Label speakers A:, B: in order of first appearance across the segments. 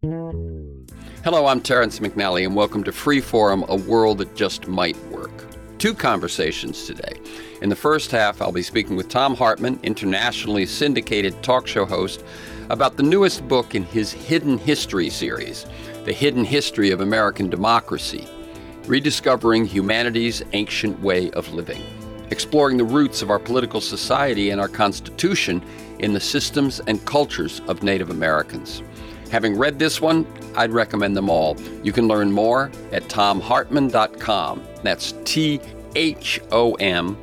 A: Hello, I'm Terrence McNally, and welcome to Free Forum, a world that just might work. Two conversations today. In the first half, I'll be speaking with Thom Hartmann, internationally syndicated talk show host, about the newest book in his Hidden History series, The Hidden History of American Democracy Rediscovering Humanity's Ancient Way of Living, exploring the roots of our political society and our Constitution in the systems and cultures of Native Americans. Having read this one, I'd recommend them all. You can learn more at thomhartmann.com. That's T H O M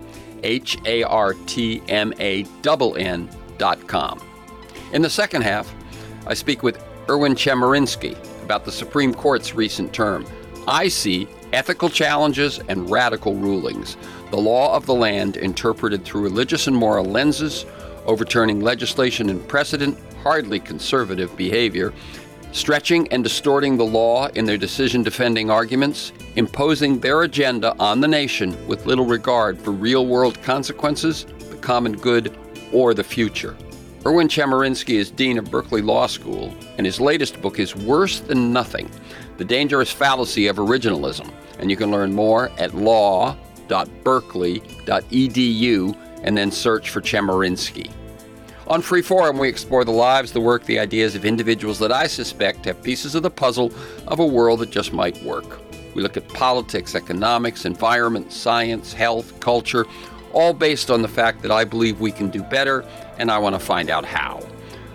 A: H A R T M A N N.com. In the second half, I speak with Erwin Chemerinsky about the Supreme Court's recent term. I see ethical challenges and radical rulings, the law of the land interpreted through religious and moral lenses, overturning legislation and precedent, hardly conservative behavior, stretching and distorting the law in their decision defending arguments, imposing their agenda on the nation with little regard for real world consequences, the common good, or the future. Erwin Chemerinsky is Dean of Berkeley Law School, and his latest book is Worse Than Nothing The Dangerous Fallacy of Originalism. And you can learn more at law.berkeley.edu and then search for Chemerinsky. On Free Forum, we explore the lives, the work, the ideas of individuals that I suspect have pieces of the puzzle of a world that just might work. We look at politics, economics, environment, science, health, culture, all based on the fact that I believe we can do better, and I want to find out how.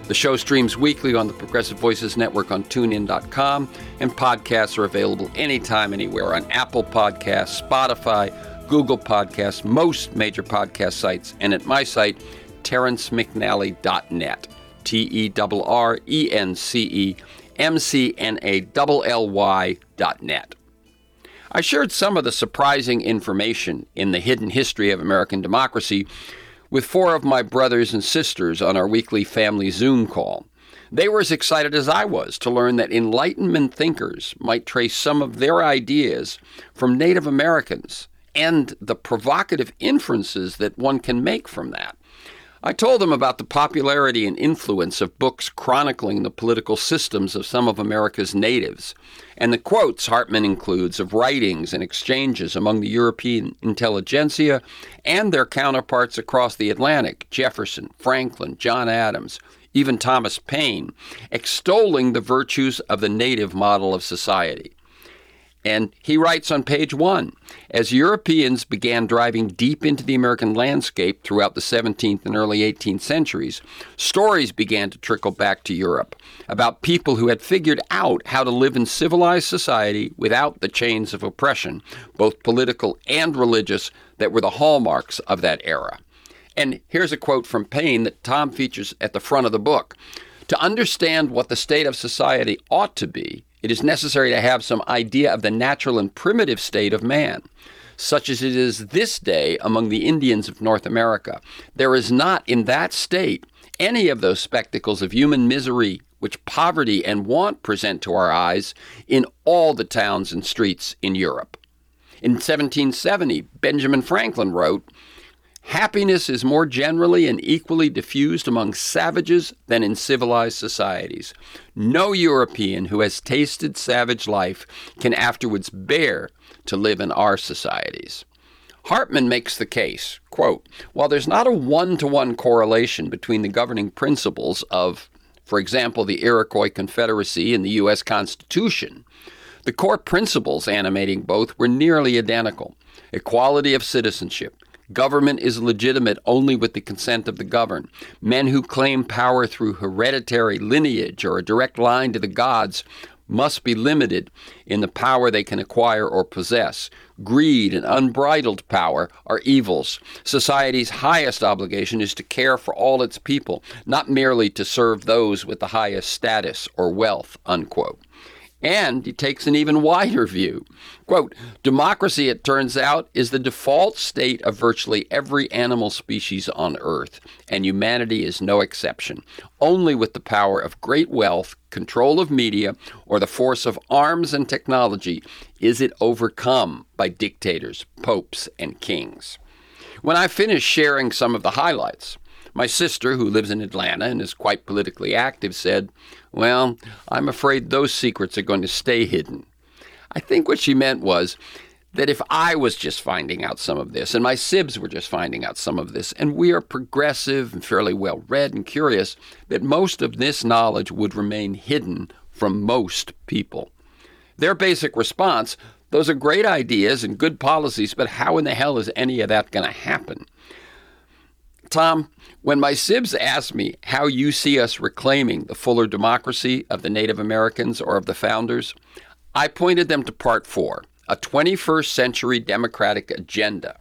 A: The show streams weekly on the Progressive Voices Network on tunein.com, and podcasts are available anytime, anywhere on Apple Podcasts, Spotify, Google Podcasts, most major podcast sites, and at my site, terrencemcnally.net. T E R R E N C E M C N A L L Y dot net. I shared some of the surprising information in the hidden history of American democracy with four of my brothers and sisters on our weekly family Zoom call. They were as excited as I was to learn that Enlightenment thinkers might trace some of their ideas from Native Americans and the provocative inferences that one can make from that. I told them about the popularity and influence of books chronicling the political systems of some of America's natives, and the quotes Hartmann includes of writings and exchanges among the European intelligentsia and their counterparts across the Atlantic Jefferson, Franklin, John Adams, even Thomas Paine, extolling the virtues of the native model of society. And he writes on page one As Europeans began driving deep into the American landscape throughout the 17th and early 18th centuries, stories began to trickle back to Europe about people who had figured out how to live in civilized society without the chains of oppression, both political and religious, that were the hallmarks of that era. And here's a quote from Paine that Tom features at the front of the book. To understand what the state of society ought to be, it is necessary to have some idea of the natural and primitive state of man, such as it is this day among the Indians of North America. There is not in that state any of those spectacles of human misery which poverty and want present to our eyes in all the towns and streets in Europe. In 1770, Benjamin Franklin wrote, Happiness is more generally and equally diffused among savages than in civilized societies. No European who has tasted savage life can afterwards bear to live in our societies. Hartmann makes the case, quote, while there's not a one-to-one correlation between the governing principles of, for example, the Iroquois Confederacy and the U.S. Constitution, the core principles animating both were nearly identical equality of citizenship, Government is legitimate only with the consent of the governed. Men who claim power through hereditary lineage or a direct line to the gods must be limited in the power they can acquire or possess. Greed and unbridled power are evils. Society's highest obligation is to care for all its people, not merely to serve those with the highest status or wealth. Unquote. And he takes an even wider view. Quote Democracy, it turns out, is the default state of virtually every animal species on Earth, and humanity is no exception. Only with the power of great wealth, control of media, or the force of arms and technology is it overcome by dictators, popes, and kings. When I finish sharing some of the highlights, My sister, who lives in Atlanta and is quite politically active, said, Well, I'm afraid those secrets are going to stay hidden. I think what she meant was that if I was just finding out some of this, and my sibs were just finding out some of this, and we are progressive and fairly well read and curious, that most of this knowledge would remain hidden from most people. Their basic response those are great ideas and good policies, but how in the hell is any of that going to happen? Tom, when my Sibs asked me how you see us reclaiming the fuller democracy of the Native Americans or of the founders, I pointed them to part four, a 21st century democratic agenda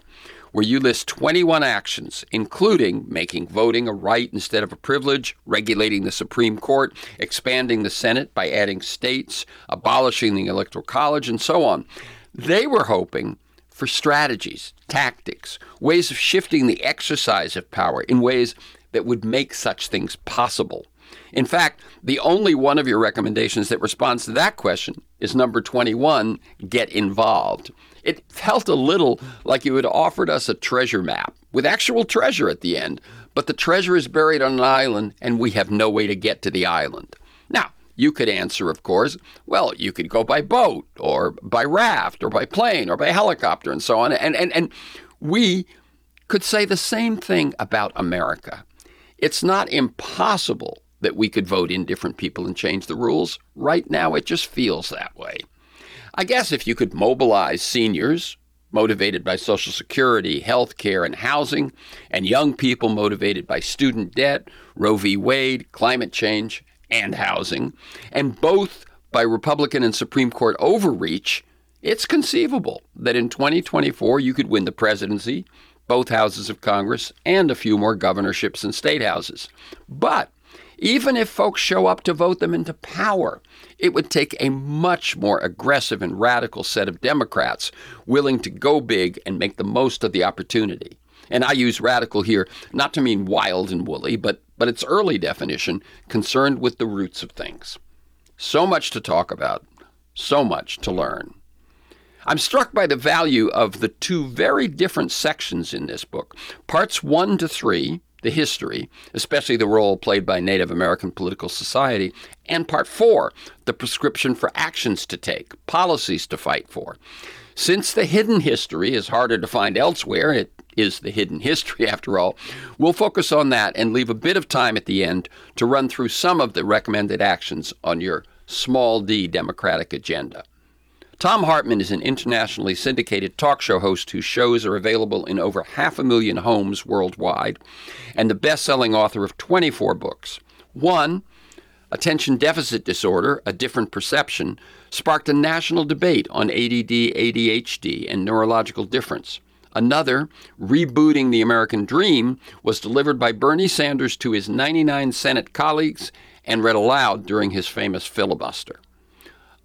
A: where you list 21 actions, including making voting a right instead of a privilege, regulating the Supreme Court, expanding the Senate by adding states, abolishing the Electoral College, and so on. They were hoping for strategies, tactics, ways of shifting the exercise of power in ways that would make such things possible. In fact, the only one of your recommendations that responds to that question is number 21 get involved. It felt a little like you had offered us a treasure map with actual treasure at the end, but the treasure is buried on an island and we have no way to get to the island. Now, you could answer, of course, well, you could go by boat or by raft or by plane or by helicopter and so on. And, and, and we could say the same thing about America. It's not impossible that we could vote in different people and change the rules. Right now, it just feels that way. I guess if you could mobilize seniors motivated by Social Security, health care, and housing, and young people motivated by student debt, Roe v. Wade, climate change, and housing, and both by Republican and Supreme Court overreach, it's conceivable that in 2024 you could win the presidency, both houses of Congress, and a few more governorships and state houses. But even if folks show up to vote them into power, it would take a much more aggressive and radical set of Democrats willing to go big and make the most of the opportunity. And I use radical here not to mean wild and woolly, but, but its early definition concerned with the roots of things. So much to talk about, so much to learn. I'm struck by the value of the two very different sections in this book. Parts 1 to 3 the history, especially the role played by Native American political society, and part four, the prescription for actions to take, policies to fight for. Since the hidden history is harder to find elsewhere, it is the hidden history after all, we'll focus on that and leave a bit of time at the end to run through some of the recommended actions on your small d democratic agenda. Thom Hartmann is an internationally syndicated talk show host whose shows are available in over half a million homes worldwide, and the best selling author of 24 books. One, Attention Deficit Disorder A Different Perception, sparked a national debate on ADD, ADHD, and neurological difference. Another, Rebooting the American Dream, was delivered by Bernie Sanders to his 99 Senate colleagues and read aloud during his famous filibuster.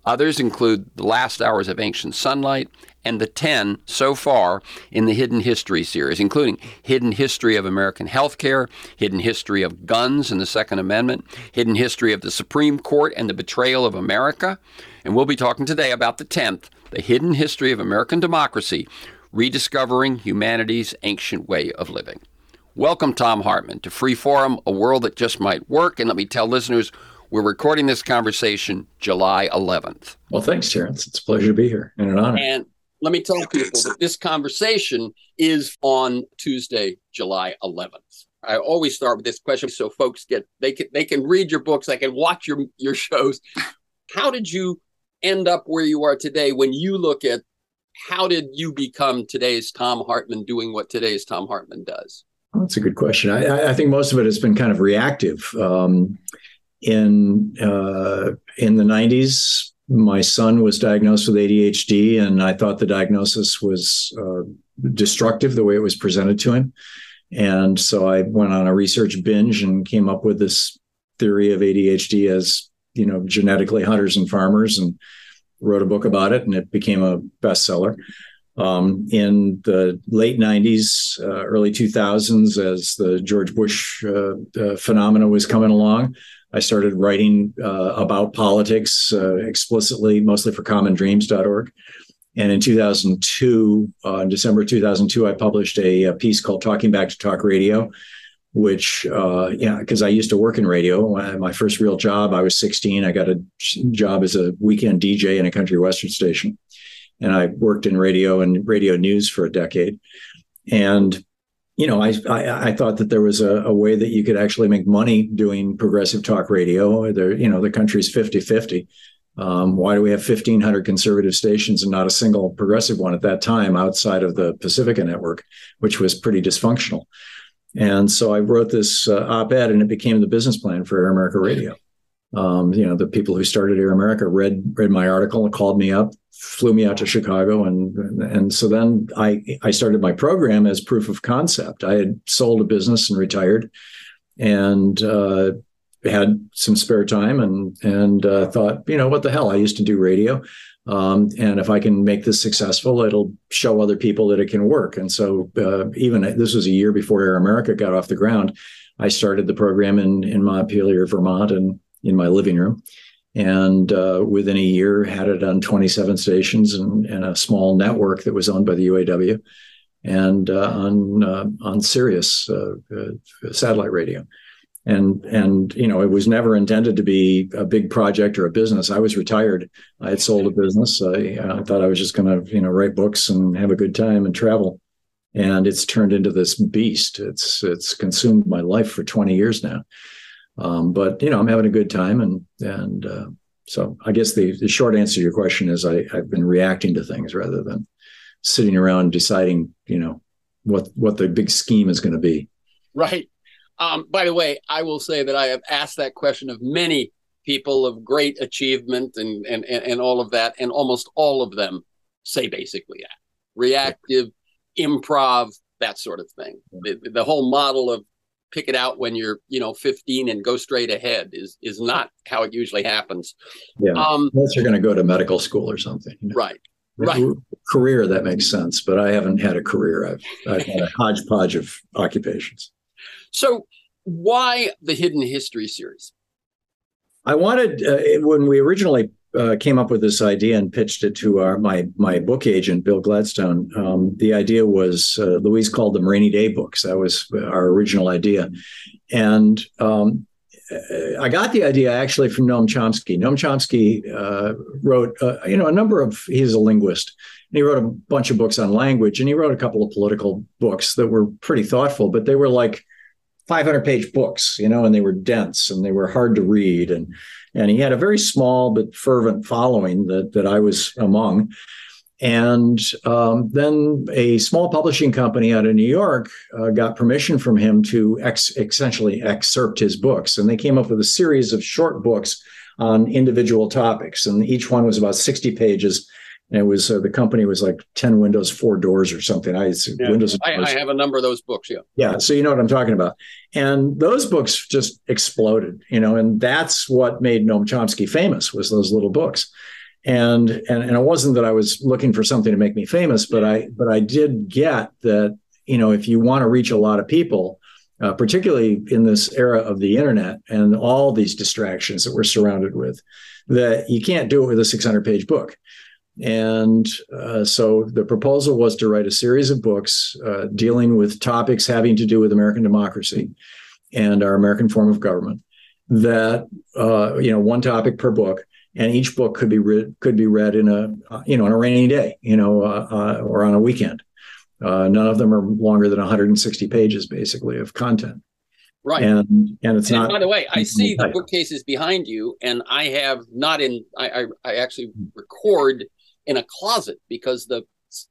A: Others include The Last Hours of Ancient Sunlight and the 10 so far in the Hidden History series, including Hidden History of American Healthcare, Hidden History of Guns and the Second Amendment, Hidden History of the Supreme Court and the Betrayal of America. And we'll be talking today about the 10th, The Hidden History of American Democracy, Rediscovering Humanity's Ancient Way of Living. Welcome, Thom Hartmann, to Free Forum, a world that just might work. And let me tell listeners, we're recording this conversation July 11th.
B: Well, thanks, Terrence. It's a pleasure to be here and an honor.
A: And let me tell people that this conversation is on Tuesday, July 11th. I always start with this question so folks get they can they can read your books, they can watch your your shows. How did you end up where you are today when you look at how did you become today's Thom Hartmann doing what today's Thom Hartmann does?
B: That's a good question. I, I, think most of it has been kind of reactive. Um, in uh, in the 90s my son was diagnosed with ADHD and I thought the diagnosis was uh, destructive the way it was presented to him and so I went on a research binge and came up with this theory of ADHD as you know genetically hunters and farmers and wrote a book about it and it became a bestseller um, in the late 90s, uh, early 2000s, as the George Bush uh, uh, phenomena was coming along, I started writing uh, about politics uh, explicitly, mostly for commondreams.org. And in 2002, uh, in December 2002, I published a, a, piece called Talking Back to Talk Radio, which uh, yeah, because I used to work in radio. When my first real job, I was 16. I got a job as a weekend DJ in a country western station, and I worked in radio and radio news for a decade. And you know, I, I, I thought that there was a, a, way that you could actually make money doing progressive talk radio. There, you know, the country's 50 50. Um, why do we have 1,500 conservative stations and not a single progressive one at that time outside of the Pacifica network, which was pretty dysfunctional? And so I wrote this uh, op-ed, and it became the business plan for Air America Radio. Um, you know, the people who started Air America read read my article and called me up, flew me out to Chicago, and and so then I I started my program as proof of concept. I had sold a business and retired, and uh, had some spare time and and uh, thought, you know, what the hell? I used to do radio, um, and if I can make this successful, it'll show other people that it can work. And so, uh, even this was a year before Air America got off the ground. I started the program in in Montpelier, Vermont, and in my living room. And uh, within a year, had it on 27 stations and, and, a small network that was owned by the UAW, and uh, on uh, on Sirius uh, satellite radio and and you know it was never intended to be a big project or a business. I was retired. I had sold a business. I, thought i was just going to you know write books and have a good time and travel. And it's turned into this beast. It's it's consumed my life for 20 years now. Um, but you know i'm having a good time and and uh, so i guess the, the short answer to your question is I, i've been reacting to things rather than sitting around deciding you know what what the big scheme is going to be.
A: Right um, by the way, I will say that I have asked that question of many people of great achievement and, and, and all of that, and almost all of them say basically that. Reactive, improv, that sort of thing. The, the whole model of pick it out when you're you know 15 and go straight ahead is is not how it usually happens.
B: Yeah. Um, unless you're going to go to medical school or something
A: you know? right. Right.
B: career that makes sense but i haven't had a career. I've i've had a hodgepodge of occupations
A: so, why the Hidden History series?
B: I wanted uh, when we originally uh, came up with this idea and pitched it to our my my book agent Bill Gladstone. Um, the idea was uh, Louise called them rainy day books. That was our original idea, and um, I got the idea actually from Noam Chomsky. Noam Chomsky uh, wrote, uh, you know, a number of. He's a linguist, and he wrote a bunch of books on language, and he wrote a couple of political books that were pretty thoughtful, but they were like 500 page books, you know, and they were dense and they were hard to read. And, and he had a very small but fervent following that, that I was among. And um, then a small publishing company out of New York uh, got permission from him to ex- essentially excerpt his books. And they came up with a series of short books on individual topics. And each one was about 60 pages and it was uh, the company was like 10 windows four doors or something. I
A: yeah. windows I, I, have a number of those books yeah.
B: Yeah so you know what i'm talking about. And those books just exploded you know and that's what made noam chomsky famous was those little books. And and, and it wasn't that i was looking for something to make me famous but i but i did get that you know if you want to reach a lot of people uh, particularly in this era of the internet and all these distractions that we're surrounded with that you can't do it with a 600 page book and uh, so the proposal was to write a series of books uh, dealing with topics having to do with American democracy and our American form of government. That uh, you know, one topic per book, and each book could be read could be read in a you know on a rainy day, you know, uh, uh, or on a weekend. Uh, none of them are longer than 160 pages, basically, of content.
A: Right.
B: And and it's and not.
A: By the way, I see the bookcases behind you, and I have not in. I I, I actually record in a closet because the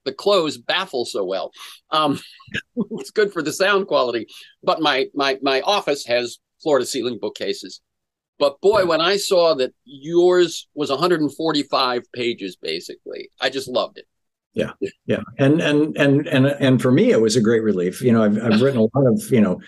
A: the clothes baffle so well. Um, it's good for the sound quality. But my my my office has floor to ceiling bookcases. But boy, when I saw that yours was 145 pages, basically, I just loved it.
B: Yeah, yeah, and and and and and for me, it was a great relief. You know, I've I've written a lot of you know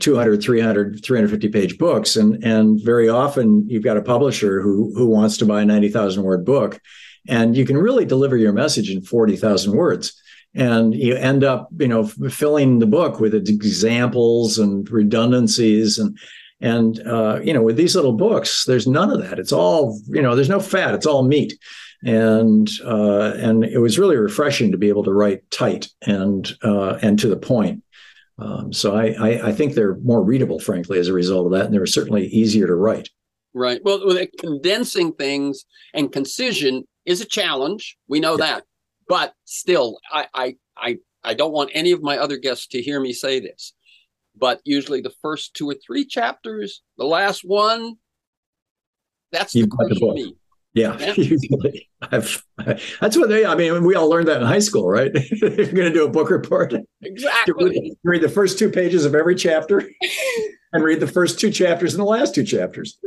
B: 200 300 350 page books and and very often you've got a publisher who who wants to buy a 90,000 word book and you can really deliver your message in 40,000 words. And you end up you know filling the book with examples and redundancies and and uh, you know with these little books there's none of that. It's all you know there's no fat. It's all meat. And uh, and it was really refreshing to be able to write tight and uh, and to the point. Um, so I, I, I think they're more readable, frankly, as a result of that, and they're certainly easier to write.
A: Right. Well, condensing things and concision is a challenge. We know yeah. that, but still, I, I I I don't want any of my other guests to hear me say this, but usually the first two or three chapters, the last one, that's You've the crucial meat.
B: Yeah, yeah. usually. I've, that's what they. I mean, we all learned that in high school, right? if you're going to do a book report,
A: exactly.
B: Read, read, the first two pages of every chapter, and read the first two chapters and the last two chapters.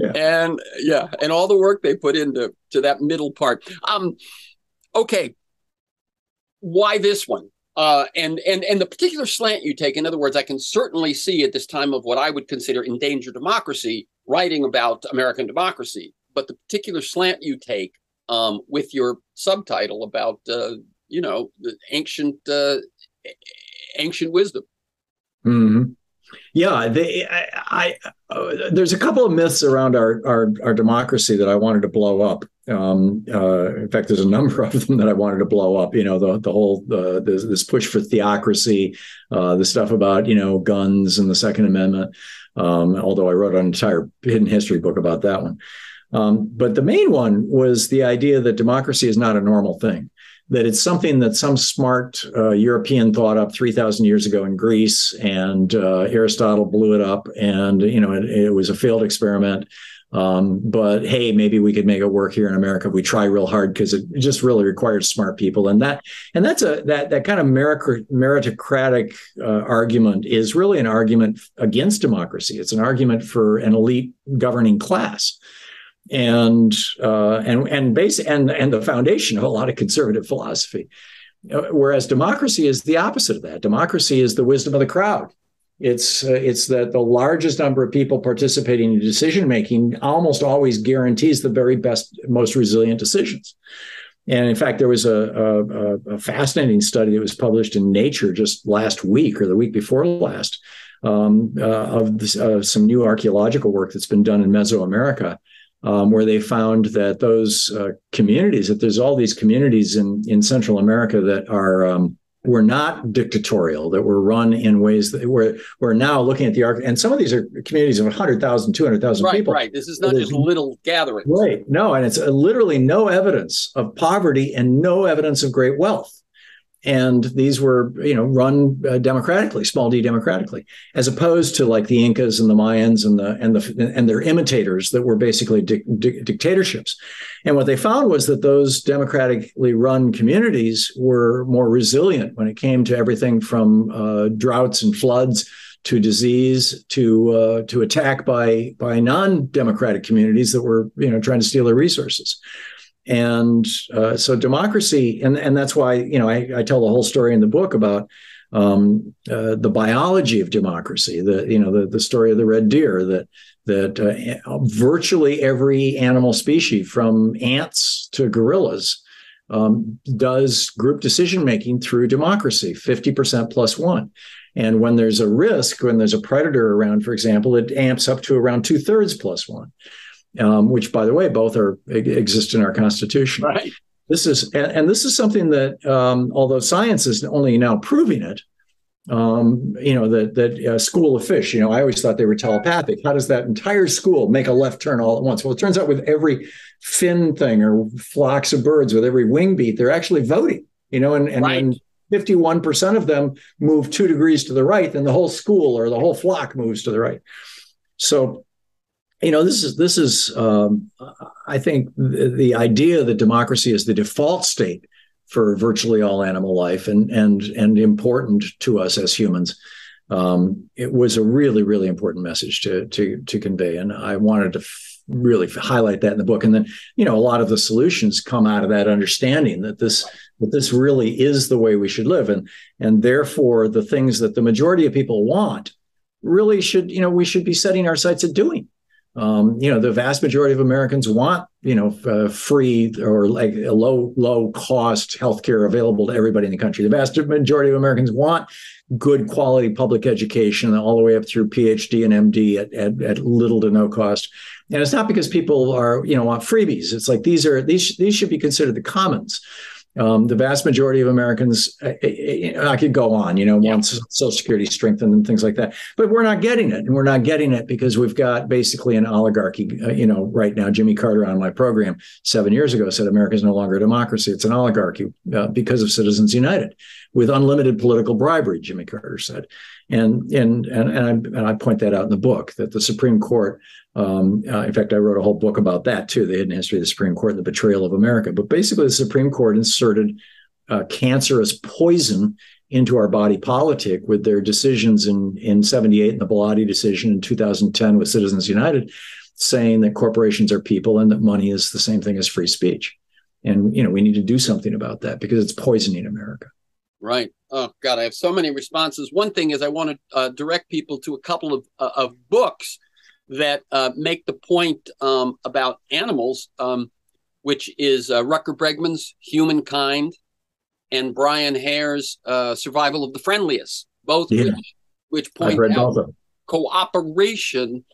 A: Yeah. And yeah, and all the work they put into to that middle part. Um, okay, why this one? Uh, and and and the particular slant you take. In other words, I can certainly see at this time of what I would consider endangered democracy, writing about American democracy but the particular slant you take um, with your subtitle about uh, you know the ancient uh, ancient wisdom.
B: Mm-hmm. Yeah, they, I, I uh, there's a couple of myths around our, our, our democracy that I wanted to blow up. Um, uh, in fact, there's a number of them that I wanted to blow up. You know, the the whole uh, this, this, push for theocracy, uh, the stuff about you know guns and the Second Amendment. Um, although I wrote an entire hidden history book about that one. Um, but the main one was the idea that democracy is not a normal thing, that it's something that some smart uh, European thought up 3,000 years ago in Greece, and uh, Aristotle blew it up, and you know it, it was a failed experiment. Um, but hey, maybe we could make it work here in America. If we try real hard because it just really requires smart people, and that and that's a that that kind of meritocratic uh, argument is really an argument against democracy. It's an argument for an elite governing class and uh, and and base and and the foundation of a lot of conservative philosophy. Uh, whereas democracy is the opposite of that. Democracy is the wisdom of the crowd. It's uh, it's that the largest number of people participating in decision making almost always guarantees the very best, most resilient decisions. And in fact, there was a, a, a fascinating study that was published in Nature just last week or the week before last um, uh, of this, uh, some new archaeological work that's been done in Mesoamerica um, where they found that those uh, communities, that there's all these communities in, in Central America that are um, were not dictatorial, that were run in ways that were we're now looking at the arc, and some of these are communities of 100,000, 200,000
A: right,
B: people.
A: Right, This is not just little gatherings.
B: Right. No, and it's uh, literally no evidence of poverty and no evidence of great wealth and these were you know run uh, democratically small d democratically as opposed to like the incas and the mayans and the and the and their imitators that were basically di- di- dictatorships. And what they found was that those democratically run communities were more resilient when it came to everything from uh, droughts and floods to disease to uh, to attack by by non-democratic communities that were you know trying to steal their resources and uh, so democracy, and and that's why you know I, I tell the whole story in the book about um, uh, the biology of democracy. The you know the the story of the red deer that that uh, virtually every animal species, from ants to gorillas, um, does group decision making through democracy, fifty percent plus one. And when there's a risk, when there's a predator around, for example, it amps up to around two thirds plus one um, which, by the way, both are exist in our Constitution.
A: Right.
B: This is and, and this is something that, um, although science is only now proving it, um, you know that that uh, school of fish. You know, I always thought they were telepathic. How does that entire school make a left turn all at once? Well, it turns out with every fin thing or flocks of birds, with every wing beat, they're actually voting. You know, and and, right. and 51% of them move two degrees to the right, then the whole school or the whole flock moves to the right. So you know this is this is um, i think the, the, idea that democracy is the default state for virtually all animal life and and and important to us as humans um, it was a really really important message to to to convey. And i wanted to f- really highlight that in the book. And then you know a lot of the solutions come out of that understanding that this that this really is the way we should live. And and therefore the things that the majority of people want really should you know we should be setting our sights at doing um, you know, the vast majority of Americans want, you know, uh, free or like a low, low cost healthcare available to everybody in the country. The vast majority of Americans want good quality public education all the way up through PhD and MD at, at, at little to no cost. And it's not because people are, you know, want freebies. It's like these are these these should be considered the commons. Um, the vast majority of Americans, I, I, could go on, you know, yeah. Social Security strengthened and things like that, but we're not getting it, and we're not getting it because we've got basically an oligarchy. Uh, you know, right now, Jimmy Carter on my program seven years ago said America is no longer a democracy; it's an oligarchy uh, because of Citizens United, with unlimited political bribery. Jimmy Carter said, and and and and I, and I point that out in the book that the Supreme Court um, uh, in fact, I wrote a whole book about that too, the hidden history of the Supreme Court and the betrayal of America. But basically, the Supreme Court inserted uh, cancerous poison into our body politic with their decisions in in 78 and the Bellotti decision in 2010 with Citizens United, saying that corporations are people and that money is the same thing as free speech. And you know, we need to do something about that because it's poisoning America.
A: Right. Oh God, I have so many responses. One thing is I want to uh, direct people to a couple of uh, of books that uh, make the point um, about animals, um, which is uh, Rutger Bregman's Humankind and Brian Hare's uh, Survival of the Friendliest, both yeah. which, which point out cooperation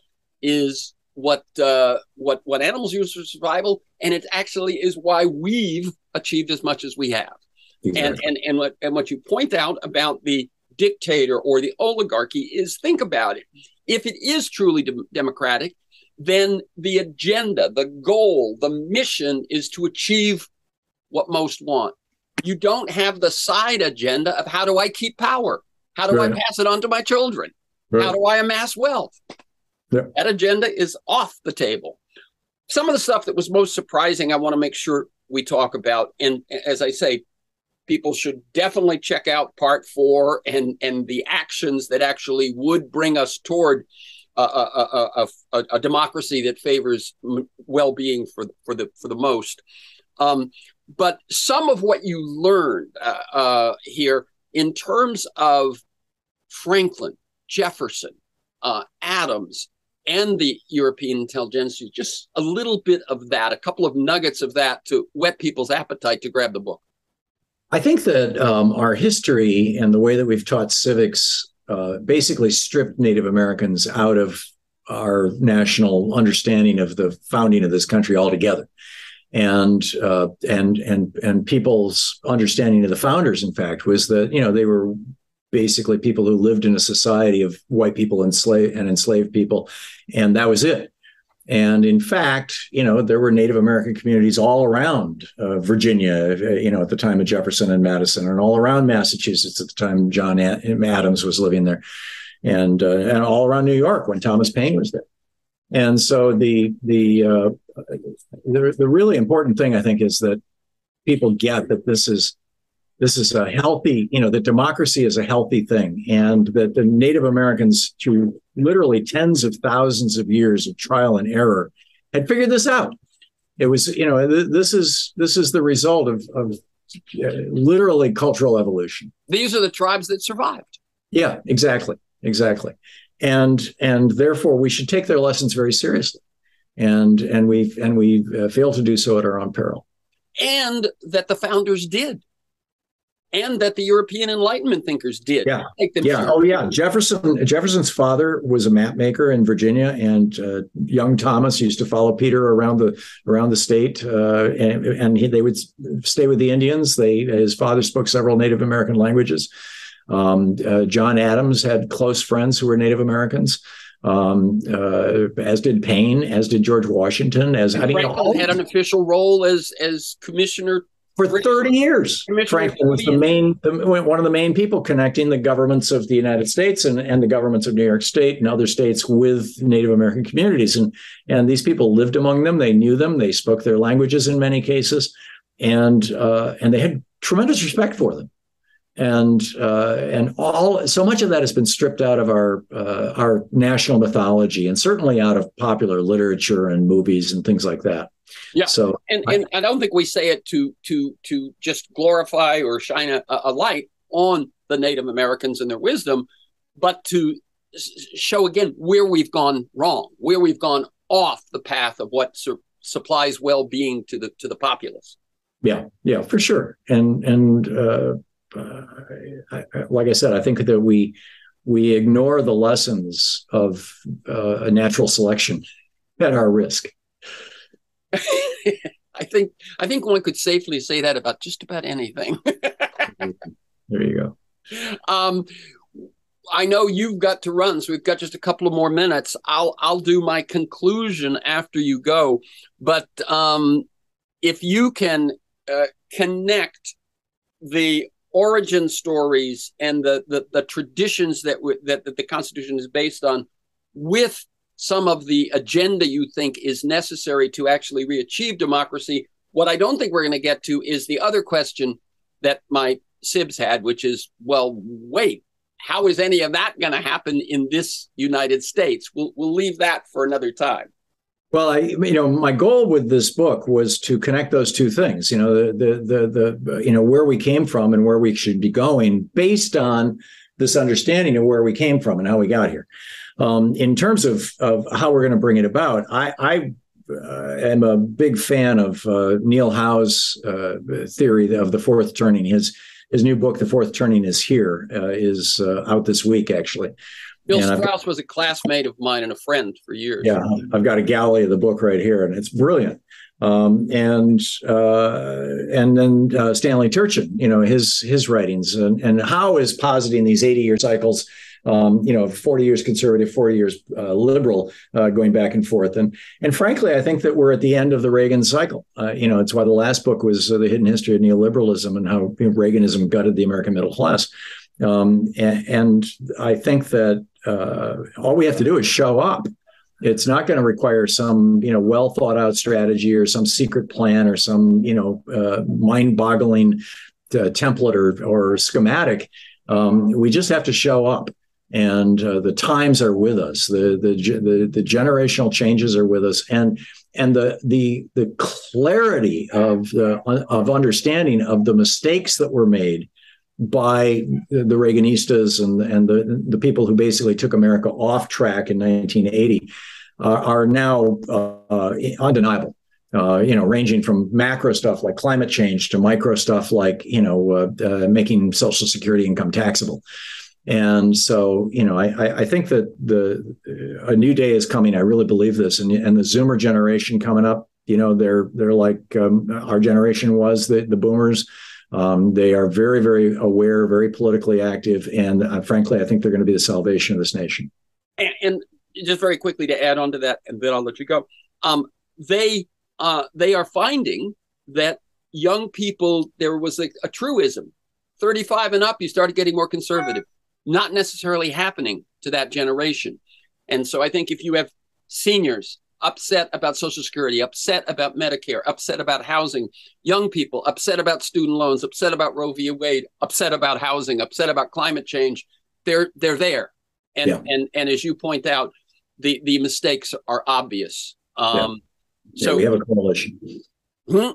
A: is what uh, what what animals use for survival, and it actually is why we've achieved as much as we have. Exactly. And and and what and what you point out about the dictator or the oligarchy is think about it if it is truly de- democratic, then the agenda, the goal, the mission is to achieve what most want. You don't have the side agenda of how do I keep power? How do right. I pass it on to my children? Right. How do I amass wealth? That agenda is off the table. Some of the stuff that was most surprising, I want to make sure we talk about. And as I say, people should definitely check out part four and and the actions that actually would bring us toward a, a, a, a democracy that favors well-being for for the for the most. Um, but some of what you learned uh, uh, here in terms of Franklin, Jefferson, uh, Adams, and the European intelligentsia, just a little bit of that, a couple of nuggets of that to whet people's appetite to grab the book.
B: I think that um, our history and the way that we've taught civics uh, basically stripped Native Americans out of our national understanding of the founding of this country altogether. And uh, and and and people's understanding of the founders, in fact, was that you know they were basically people who lived in a society of white people and slave and enslaved people, and that was it. And in fact, you know, there were Native American communities all around uh, Virginia, uh, you know, at the time of Jefferson and Madison, and all around Massachusetts at the time John Adams was living there, and uh, and all around New York when Thomas Paine was there. And so the the, uh, the the really important thing I think is that people get that this is this is a healthy, you know, that democracy is a healthy thing, and that the Native Americans, through literally tens of thousands of years of trial and error, had figured this out. It was, you know, th- this is this is the result of, of uh, literally cultural evolution.
A: These are the tribes that survived.
B: Yeah, exactly, exactly, and and therefore we should take their lessons very seriously, and and we and we uh, fail to do so at our own peril.
A: And that the founders did and that the European Enlightenment thinkers did.
B: Yeah, yeah. Oh, yeah. Jefferson Jefferson's father was a map maker in Virginia, and uh, young Thomas used to follow Peter around the around the state, uh, and, and he, they would stay with the Indians. They his father spoke several Native American languages. Um, uh, John Adams had close friends who were Native Americans. Um, uh, as did Paine, as did George Washington, as
A: I mean, had an official role as as commissioner
B: for 30 years. Franklin was the main, the, one of the main people connecting the governments of the United States and, and the governments of New York State and other states with Native American communities. And, and these people lived among them. They knew them. They spoke their languages in many cases. And, uh, and they had tremendous respect for them. And uh, and all so much of that has been stripped out of our uh, our national mythology and certainly out of popular literature and movies and things like that.
A: Yeah. So and I, and I don't think we say it to to to just glorify or shine a, a light on the Native Americans and their wisdom, but to show again where we've gone wrong, where we've gone off the path of what su- supplies well-being to the to the populace.
B: Yeah, yeah, for sure. And and uh, uh, I, like I said, I think that we we ignore the lessons of uh, a natural selection at our risk.
A: I think I think one could safely say that about just about anything.
B: there you go.
A: Um, I know you've got to run, so we've got just a couple of more minutes. I'll I'll do my conclusion after you go, but um, if you can uh, connect the origin stories and the the, the traditions that, w- that that the Constitution is based on with some of the agenda you think is necessary to actually re-achieve democracy. What I don't think we're going to get to is the other question that my Sibs had, which is, well, wait, how is any of that going to happen in this United States? We'll we'll leave that for another time.
B: Well, I, you know, my goal with this book was to connect those two things. You know, the, the the the you know where we came from and where we should be going, based on this understanding of where we came from and how we got here. Um, in terms of of how we're going to bring it about, I, I uh, am a big fan of uh, Neil Howe's uh, theory of the fourth turning. His his new book, The Fourth Turning, is here. Uh, is uh, out this week actually.
A: Bill and Strauss I've, was a classmate of mine and a friend for years.
B: Yeah, I've got a galley of the book right here, and it's brilliant. Um, and uh, and then uh, Stanley Turchin, you know his his writings and and Howe is positing these eighty year cycles. Um, you know, 40 years conservative, 40 years uh, liberal, uh, going back and forth. And and frankly, I think that we're at the end of the Reagan cycle. Uh, you know, it's why the last book was uh, the hidden history of neoliberalism and how you know, Reaganism gutted the American middle class. Um, and, and, I think that uh, all we have to do is show up. It's not going to require some, you know, well thought out strategy or some secret plan or some, you know, uh, mind boggling template or, or schematic. Um, we just have to show up. And uh, the times are with us. The, the the the generational changes are with us, and and the the the clarity of the of understanding of the mistakes that were made by the Reaganistas and and the the people who basically took America off track in 1980 uh, are now uh, undeniable. Uh, you know, ranging from macro stuff like climate change to micro stuff like you know uh, uh, making Social Security income taxable. And so, you know, I, I think that the a new day is coming. I really believe this, and and the Zoomer generation coming up. You know, they're they're like um, our generation was the the Boomers um, they are very, very aware, very politically active, and uh, frankly, I think they're going to be the salvation of this nation.
A: And, and, just very quickly to add on to that, and then I'll let you go. Um, they uh, they are finding that young people there was a, a truism: thirty-five and up, you started getting more conservative. Not necessarily happening to that generation, and so I think if you have seniors upset about Social Security, upset about Medicare, upset about housing, young people upset about student loans, upset about Roe v. Wade, upset about housing, upset about climate change. They're they're there, and yeah. and and as you point out, the the mistakes are obvious. Um,
B: yeah. So we have a coalition. Hmm?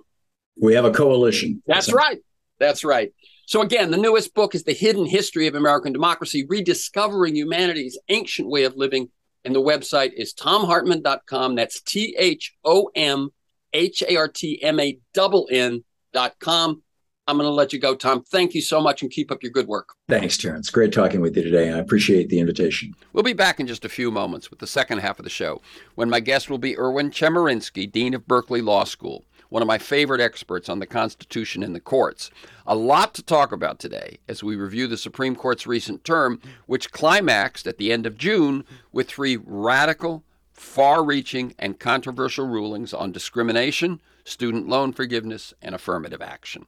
B: We have a coalition.
A: That's so. right. That's right. So again, the newest book is The Hidden History of American Democracy: Rediscovering Humanity's Ancient Way of Living and the website is thomhartmann.com. That's T H O M H A R T M A double N.com. I'm going to let you go, Tom. Thank you so much and keep up your good work.
B: Thanks, Terrence. Great talking with you today. I appreciate the invitation.
A: We'll be back in just a few moments with the second half of the show when my guest will be Erwin Chemerinsky, Dean of Berkeley Law School one of my favorite experts on the Constitution and the courts. A lot to talk about today as we review the Supreme Court's recent term, which climaxed at the end of June with three radical, far reaching, and controversial rulings on discrimination, student loan forgiveness, and affirmative action.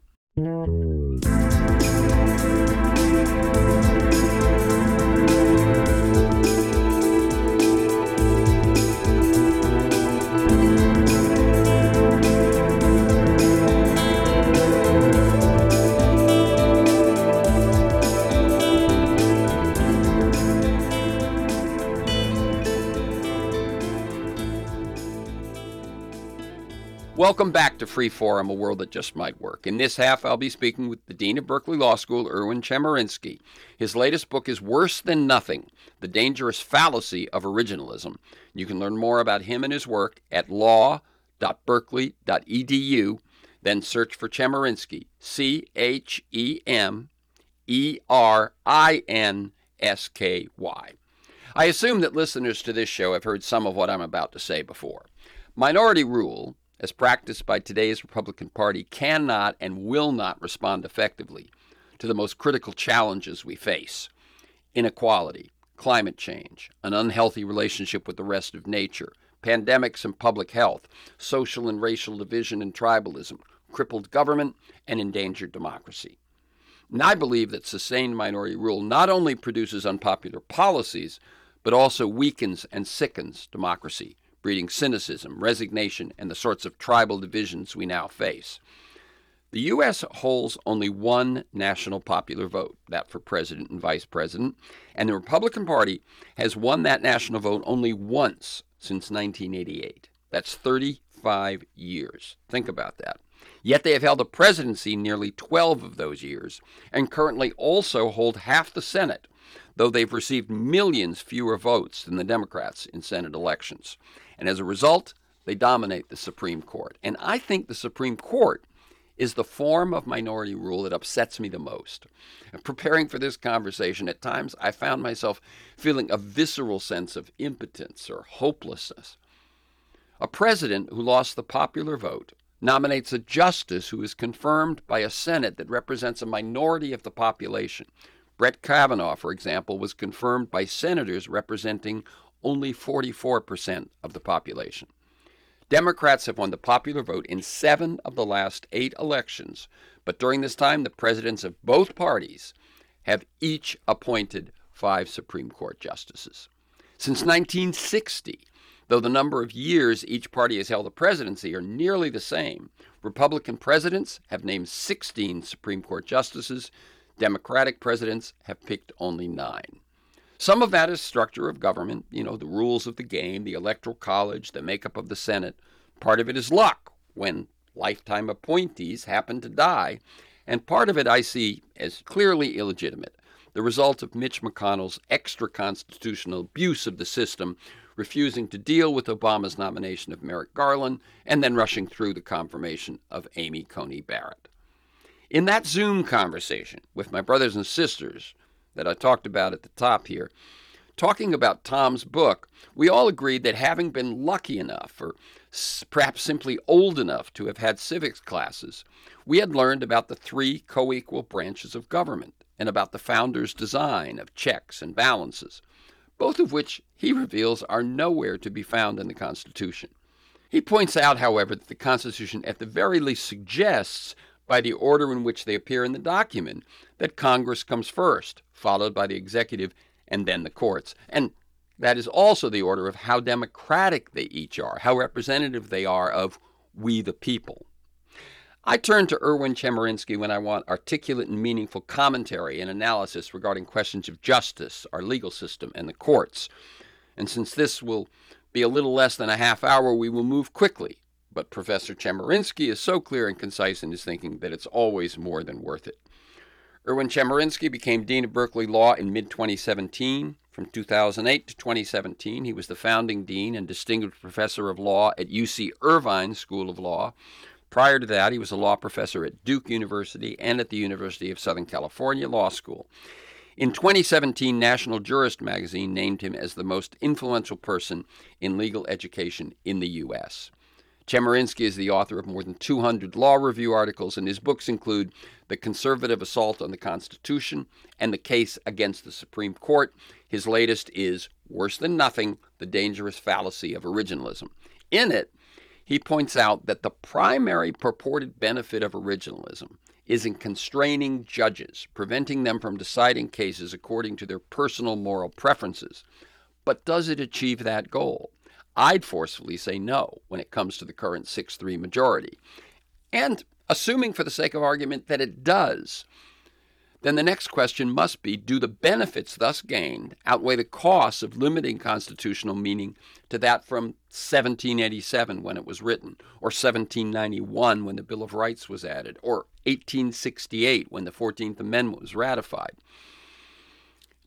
A: Welcome back to Free Forum, a world that just might work. In this half, I'll be speaking with the Dean of Berkeley Law School, Erwin Chemerinsky. His latest book is Worse Than Nothing The Dangerous Fallacy of Originalism. You can learn more about him and his work at law.berkeley.edu. Then search for Chemerinsky, C H E M E R I N S K Y. I assume that listeners to this show have heard some of what I'm about to say before. Minority rule as practiced by today's Republican Party, cannot and will not respond effectively to the most critical challenges we face inequality, climate change, an unhealthy relationship with the rest of nature, pandemics and public health, social and racial division and tribalism, crippled government, and endangered democracy. And I believe that sustained minority rule not only produces unpopular policies, but also weakens and sickens democracy, breeding cynicism, resignation, and the sorts of tribal divisions we now face. The U.S. holds only one national popular vote, that for president and vice president, and the Republican Party has won that national vote only once since 1988. That's 35 years. Think about that. Yet they have held the presidency nearly 12 of those years and currently also hold half the Senate, though they've received millions fewer votes than the Democrats in Senate elections. And as a result, they dominate the Supreme Court. And I think the Supreme Court is the form of minority rule that upsets me the most. preparing for this conversation, at times I found myself feeling a visceral sense of impotence or hopelessness. A president who lost the popular vote nominates a justice who is confirmed by a Senate that represents a minority of the population. Brett Kavanaugh, for example, was confirmed by senators representing only 44% of the population. Democrats have won the popular vote in seven of the last eight elections, but during this time, the presidents of both parties have each appointed five Supreme Court justices. Since 1960, Though the number of years each party has held the presidency are nearly the same, Republican presidents have named 16 Supreme Court justices, Democratic presidents have picked only nine. Some of that is structure of government, you know, the rules of the game, the electoral college, the makeup of the Senate. Part of it is luck when lifetime appointees happen to die. And part of it I see as clearly illegitimate, the result of Mitch McConnell's extra constitutional abuse of the system refusing to deal with Obama's nomination of Merrick Garland, and then rushing through the confirmation of Amy Coney Barrett. In that Zoom conversation with my brothers and sisters that I talked about at the top here, talking about Thom's book, we all agreed that having been lucky enough, or perhaps simply old enough to have had civics classes, we had learned about the three co equal branches of government and about the founder's design of checks and balances both of which he reveals are nowhere to be found in the Constitution. He points out, however, that the Constitution at the very least suggests, by the order in which they appear in the document, that Congress comes first, followed by the executive, and then the courts. And that is also the order of how democratic they each are, how representative they are of we the people. I turn to Erwin Chemerinsky when I want articulate and meaningful commentary and analysis regarding questions of justice, our legal system, and the courts. And since this will be a little less than a half hour, we will move quickly. But Professor Chemerinsky is so clear and concise in his thinking that it's always more than worth it. Erwin Chemerinsky became Dean of Berkeley Law in mid 2017. From 2008 to 2017, he was the founding dean and distinguished professor of law at UC Irvine School of Law, Prior to that, he was a law professor at Duke University and at the University of Southern California Law School. In 2017, National Jurist magazine named him as the most influential person in legal education in the U.S. Chemerinsky is the author of more than 200 law review articles, and his books include The Conservative Assault on the Constitution and The Case Against the Supreme Court. His latest is Worse Than Nothing The Dangerous Fallacy of Originalism. In it, he points out that the primary purported benefit of originalism is in constraining judges, preventing them from deciding cases according to their personal moral preferences. But does it achieve that goal? I'd forcefully say no when it comes to the current 6 3 majority. And assuming, for the sake of argument, that it does, then the next question must be do the benefits thus gained outweigh the costs of limiting constitutional meaning to that from 1787 when it was written, or 1791 when the Bill of Rights was added, or 1868 when the 14th Amendment was ratified?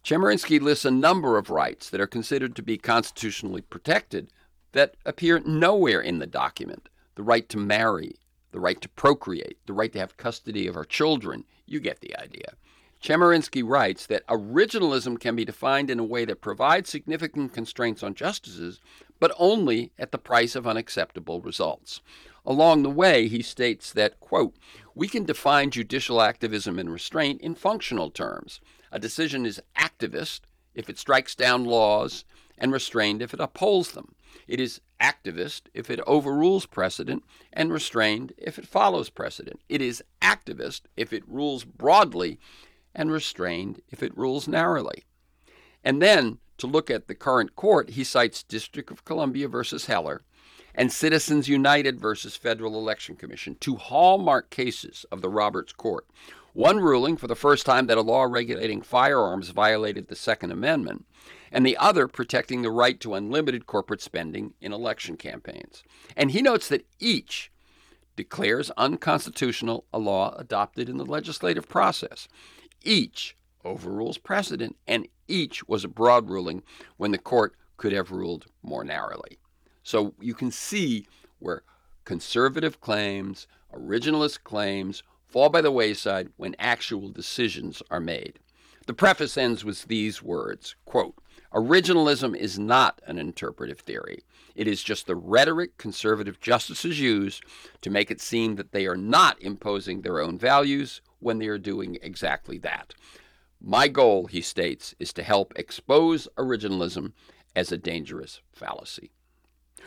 A: Chemerinsky lists a number of rights that are considered to be constitutionally protected that appear nowhere in the document the right to marry, the right to procreate, the right to have custody of our children. You get the idea. Chemerinsky writes that originalism can be defined in a way that provides significant constraints on justices, but only at the price of unacceptable results. Along the way, he states that, quote, we can define judicial activism and restraint in functional terms. A decision is activist if it strikes down laws and restrained if it upholds them. It is activist if it overrules precedent and restrained if it follows precedent. It is activist if it rules broadly and restrained if it rules narrowly. And then to look at the current court, he cites District of Columbia versus Heller and Citizens United versus Federal Election Commission, two hallmark cases of the Roberts Court. One ruling for the first time that a law regulating firearms violated the Second Amendment, and the other protecting the right to unlimited corporate spending in election campaigns. And he notes that each declares unconstitutional a law adopted in the legislative process. Each overrules precedent, and each was a broad ruling when the court could have ruled more narrowly. So you can see where conservative claims, originalist claims fall by the wayside when actual decisions are made. The preface ends with these words quote, Originalism is not an interpretive theory. It is just the rhetoric conservative justices use to make it seem that they are not imposing their own values when they are doing exactly that. My goal, he states, is to help expose originalism as a dangerous fallacy.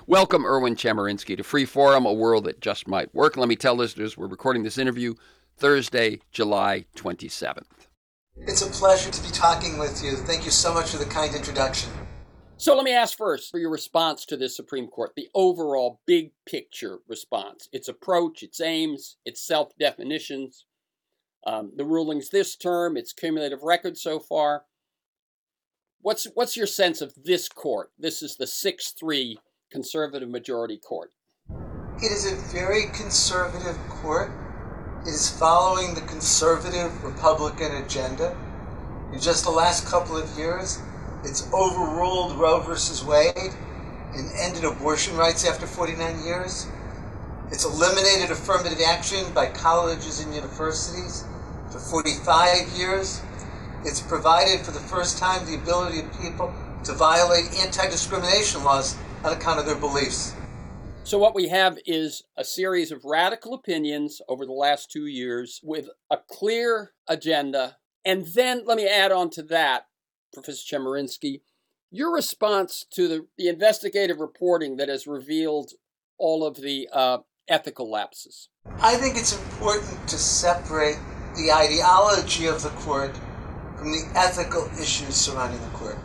A: Welcome, Erwin Chemerinsky, to Free Forum, a world that just might work. Let me tell listeners we're recording this interview Thursday, July 27th.
C: It's a pleasure to be talking with you. Thank you so much for the kind introduction.
A: So let me ask first for your response to this Supreme Court, the overall big picture response, its approach, its aims, its self definitions, um, the rulings this term, its cumulative record so far. What's what's your sense of this court? This is the six three conservative majority court.
C: It is a very conservative court. Is following the conservative Republican agenda. In just the last couple of years, it's overruled Roe versus Wade and ended abortion rights after 49 years. It's eliminated affirmative action by colleges and universities for 45 years. It's provided for the first time the ability of people to violate anti discrimination laws on account of their beliefs.
A: So, what we have is a series of radical opinions over the last two years with a clear agenda. And then let me add on to that, Professor Chemerinsky, your response to the, the investigative reporting that has revealed all of the uh, ethical lapses.
C: I think it's important to separate the ideology of the court from the ethical issues surrounding the court.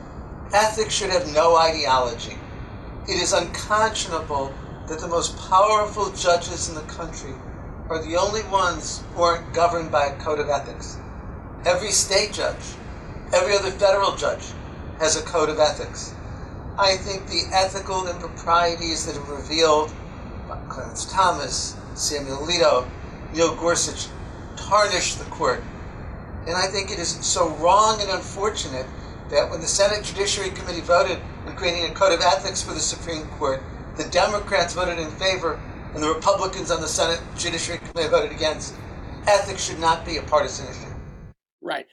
C: Ethics should have no ideology. It is unconscionable that the most powerful judges in the country are the only ones who aren't governed by a code of ethics. Every state judge, every other federal judge has a code of ethics. I think the ethical improprieties that are revealed by Clarence Thomas, Samuel Alito, Neil Gorsuch tarnish the court. And I think it is so wrong and unfortunate that when the Senate Judiciary Committee voted on creating a code of ethics for the Supreme Court, the Democrats voted in favor and the Republicans on the Senate Judiciary Committee voted against. Ethics should not be a partisan issue.
A: Right.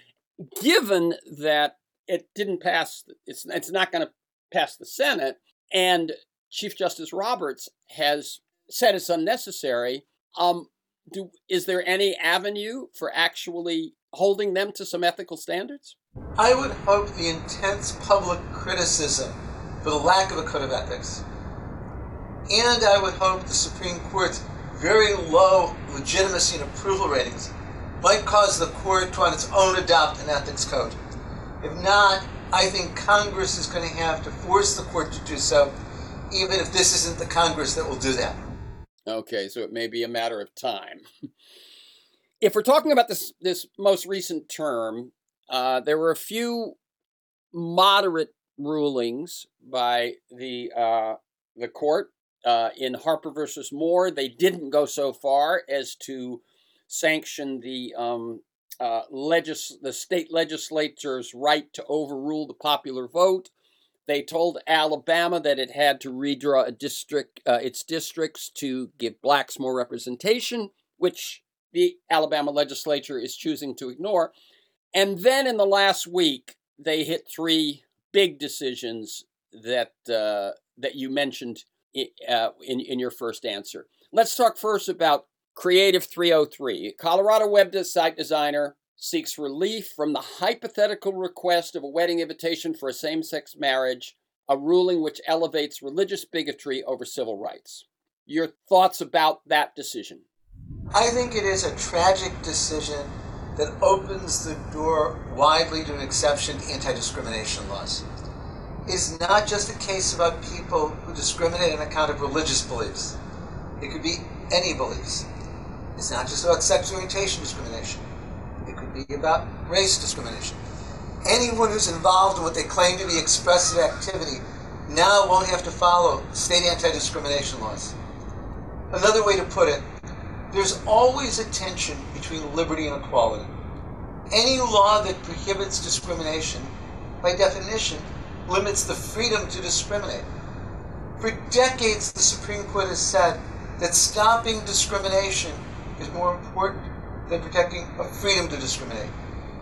A: Given that it didn't pass, it's, it's not going to pass the Senate, and Chief Justice Roberts has said it's unnecessary. Um, do is there any avenue for actually holding them to some ethical standards?
C: I would hope the intense public criticism for the lack of a code of ethics, and I would hope the Supreme Court's very low legitimacy and approval ratings might cause the court to on its own adopt an ethics code. If not, I think Congress is going to have to force the court to do so, even if this isn't the Congress that will do that.
A: Okay, so it may be a matter of time. if we're talking about this this most recent term, uh, there were a few moderate rulings by the uh, the court uh, in Harper versus Moore. They didn't go so far as to sanction the um, uh, legis- the state legislature's right to overrule the popular vote. They told Alabama that it had to redraw a district, uh, its districts to give blacks more representation, which the Alabama legislature is choosing to ignore. And then in the last week, they hit three big decisions that uh, that you mentioned uh, in, in your first answer. Let's talk first about Creative 303. Colorado web site designer seeks relief from the hypothetical request of a wedding invitation for a same sex marriage, a ruling which elevates religious bigotry over civil rights. Your thoughts about that decision?
C: I think it is a tragic decision that opens the door widely to an exception to anti discrimination laws. Is not just a case about people who discriminate on account of religious beliefs, it could be any beliefs. It's not just about sex orientation discrimination, it could be about race discrimination. Anyone who's involved in what they claim to be expressive activity now won't have to follow state anti discrimination laws. Another way to put it, there's always a tension between liberty and equality. Any law that prohibits discrimination, by definition, limits the freedom to discriminate. For decades, the Supreme Court has said that stopping discrimination is more important than protecting a freedom to discriminate.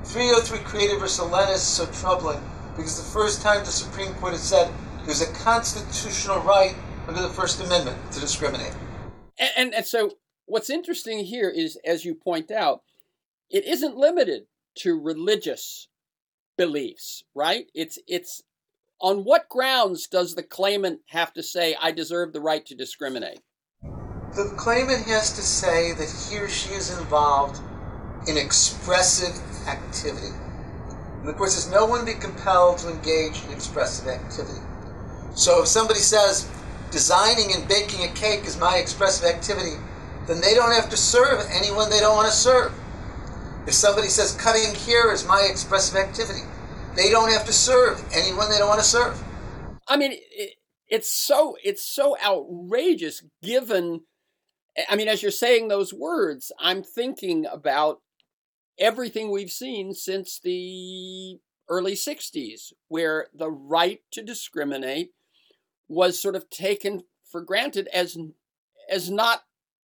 C: 303 Creative versus Elenis is so troubling because the first time the Supreme Court has said there's a constitutional right under the First Amendment to discriminate.
A: And, and, and so what's interesting here is, as you point out, it isn't limited to religious beliefs, right? It's it's on what grounds does the claimant have to say I deserve the right to discriminate?
C: The claimant has to say that he or she is involved in expressive activity. And of course, there's no one be compelled to engage in expressive activity. So if somebody says, designing and baking a cake is my expressive activity, then they don't have to serve anyone they don't want to serve. If somebody says cutting hair is my expressive activity, they don't have to serve anyone they don't want to serve.
A: I mean, it, it's so it's so outrageous given I mean as you're saying those words, I'm thinking about everything we've seen since the early 60s where the right to discriminate was sort of taken for granted as as not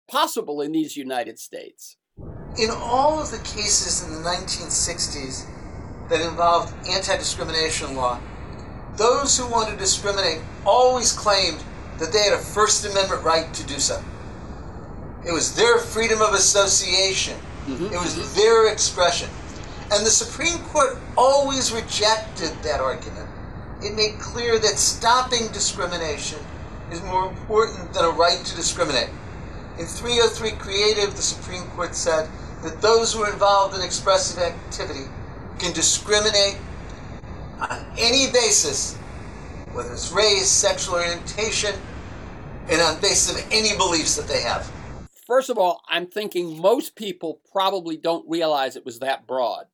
A: possible in these United States.
C: In all of the cases in the 1960s that involved anti discrimination law, those who wanted to discriminate always claimed that they had a First Amendment right to do so. It was their freedom of association, mm-hmm. it was their expression. And the Supreme Court always rejected that argument. It made clear that stopping discrimination is more important than a right to discriminate. In 303 Creative, the Supreme Court said that those who are involved in expressive activity can discriminate on any basis, whether it's race, sexual orientation, and on basis of any beliefs that they have.
A: First of all, I'm thinking most people probably don't realize it was that broad.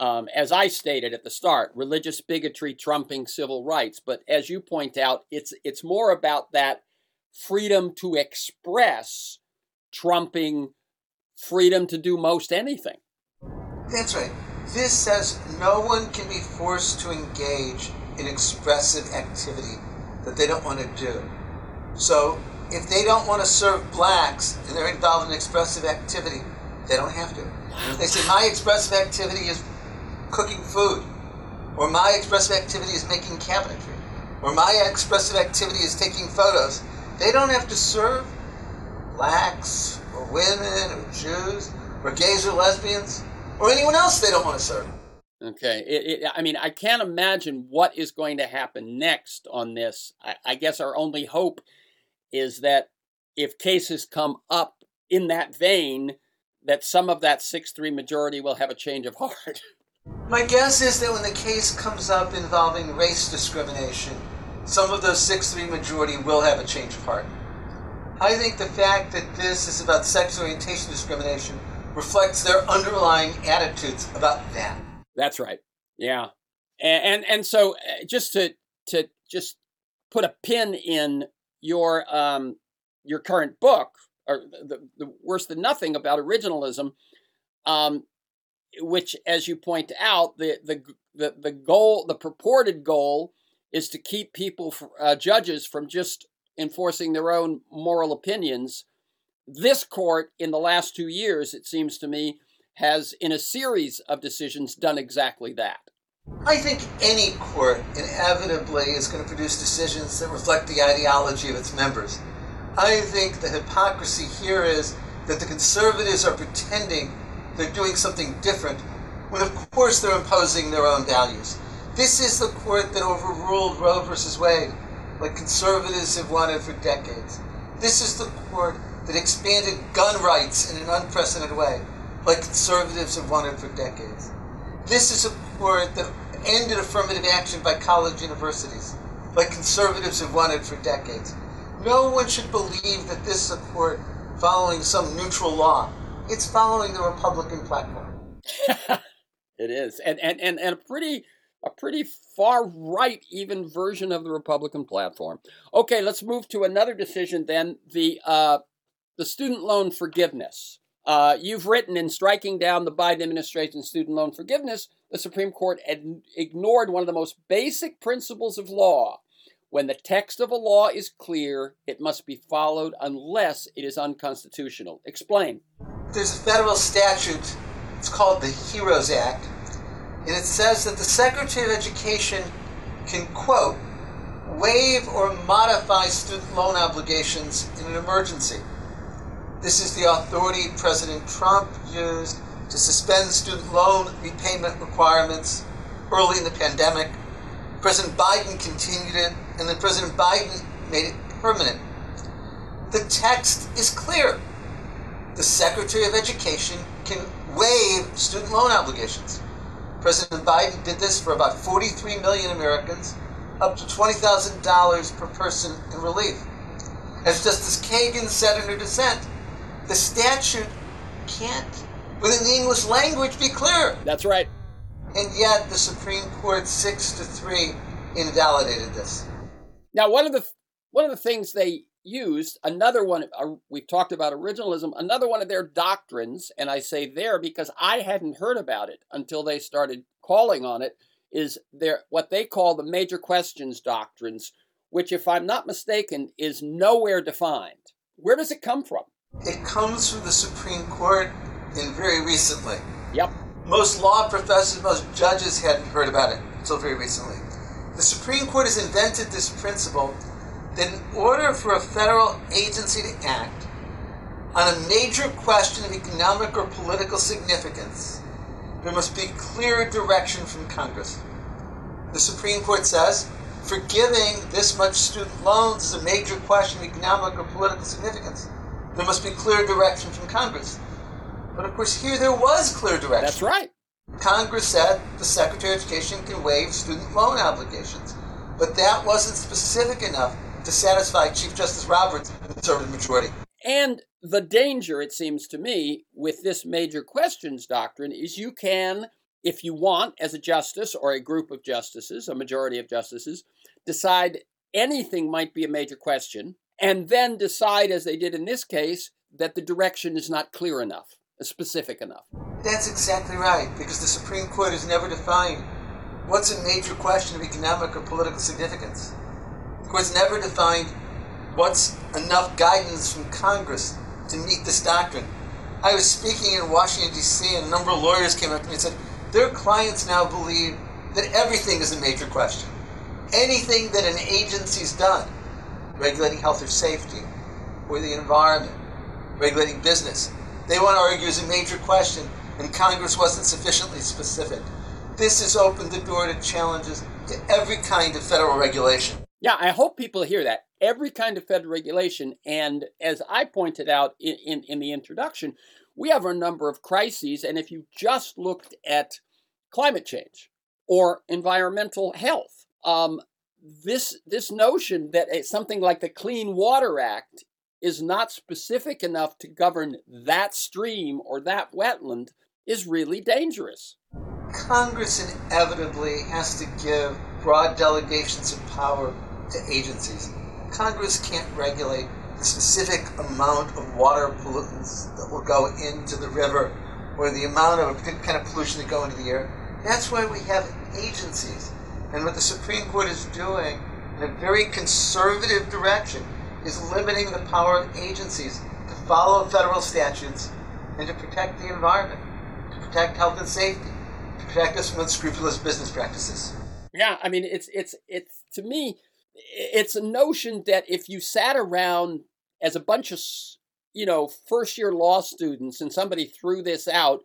A: Um, as I stated at the start, religious bigotry trumping civil rights. But as you point out, it's it's more about that freedom to express trumping freedom to do most anything.
C: That's right. This says no one can be forced to engage in expressive activity that they don't want to do. So if they don't want to serve blacks and they're involved in expressive activity, they don't have to. If they say my expressive activity is cooking food, or my expressive activity is making cabinetry, or my expressive activity is taking photos, they don't have to serve blacks or women or Jews or gays or lesbians or anyone else they don't want to serve.
A: Okay. It, it, I mean, I can't imagine what is going to happen next on this. I, I guess our only hope is that if cases come up in that vein, that some of that 6 3 majority will have a change of heart.
C: My guess is that when the case comes up involving race discrimination, some of those 6 3 majority will have a change of heart. I think the fact that this is about sexual orientation discrimination reflects their underlying attitudes about that.
A: That's right. Yeah. And and, and so uh, just to to just put a pin in your um your current book or the, the worse than nothing about originalism um which as you point out the the the, the goal the purported goal is to keep people uh, judges from just enforcing their own moral opinions this court, in the last two years, it seems to me, has, in a series of decisions, done exactly that.
C: I think any court inevitably is going to produce decisions that reflect the ideology of its members. I think the hypocrisy here is that the conservatives are pretending they're doing something different when, of course, they're imposing their own values. This is the court that overruled Roe v. Wade, like conservatives have wanted for decades. This is the court that expanded gun rights in an unprecedented way, like conservatives have wanted for decades. This is a court that ended affirmative action by college universities, like conservatives have wanted for decades. No one should believe that this is a court following some neutral law. It's following the Republican platform.
A: it is, and, and and and a pretty a pretty far right even version of the Republican platform. Okay, let's move to another decision then. The uh, the student loan forgiveness. Uh, you've written in striking down the Biden administration's student loan forgiveness, the Supreme Court ad- ignored one of the most basic principles of law. When the text of a law is clear, it must be followed unless it is unconstitutional. Explain.
C: There's a federal statute, it's called the HEROES Act, and it says that the Secretary of Education can, quote, waive or modify student loan obligations in an emergency. This is the authority President Trump used to suspend student loan repayment requirements early in the pandemic. President Biden continued it, and then President Biden made it permanent. The text is clear. The Secretary of Education can waive student loan obligations. President Biden did this for about 43 million Americans, up to $20,000 per person in relief. As Justice Kagan said in her dissent, the statute can't, within the English language, be clear.
A: That's right.
C: And yet, the Supreme Court, six to three, invalidated this.
A: Now, one of the one of the things they used, another one uh, we've talked about originalism, another one of their doctrines, and I say there because I hadn't heard about it until they started calling on it, is their what they call the major questions doctrines, which, if I'm not mistaken, is nowhere defined. Where does it come from?
C: It comes from the Supreme Court and very recently.
A: Yep.
C: Most law professors, most judges hadn't heard about it until very recently. The Supreme Court has invented this principle that in order for a federal agency to act on a major question of economic or political significance, there must be clear direction from Congress. The Supreme Court says forgiving this much student loans is a major question of economic or political significance there must be clear direction from Congress. But of course, here there was clear direction.
A: That's right.
C: Congress said the Secretary of Education can waive student loan obligations. But that wasn't specific enough to satisfy Chief Justice Roberts' conservative majority.
A: And the danger, it seems to me, with this major questions doctrine is you can, if you want, as a justice or a group of justices, a majority of justices, decide anything might be a major question and then decide, as they did in this case, that the direction is not clear enough, specific enough.
C: That's exactly right, because the Supreme Court has never defined what's a major question of economic or political significance. The court's never defined what's enough guidance from Congress to meet this doctrine. I was speaking in Washington, D.C., and a number of lawyers came up to me and said their clients now believe that everything is a major question. Anything that an agency's done regulating health or safety, or the environment, regulating business. They want to argue is a major question, and Congress wasn't sufficiently specific. This has opened the door to challenges to every kind of federal regulation.
A: Yeah, I hope people hear that. Every kind of federal regulation. And as I pointed out in, in, in, the introduction, we have a number of crises. And if you just looked at climate change or environmental health, um, this this notion that something like the Clean Water Act is not specific enough to govern that stream or that wetland is really dangerous.
C: Congress inevitably has to give broad delegations of power to agencies. Congress can't regulate the specific amount of water pollutants that will go into the river or the amount of a particular kind of pollution that go into the air. That's why we have agencies. And what the Supreme Court is doing in a very conservative direction is limiting the power of agencies to follow federal statutes and to protect the environment, to protect health and safety, to protect us from unscrupulous business practices.
A: Yeah, I mean, it's it's it's to me, it's a notion that if you sat around as a bunch of, you know, first year law students and somebody threw this out,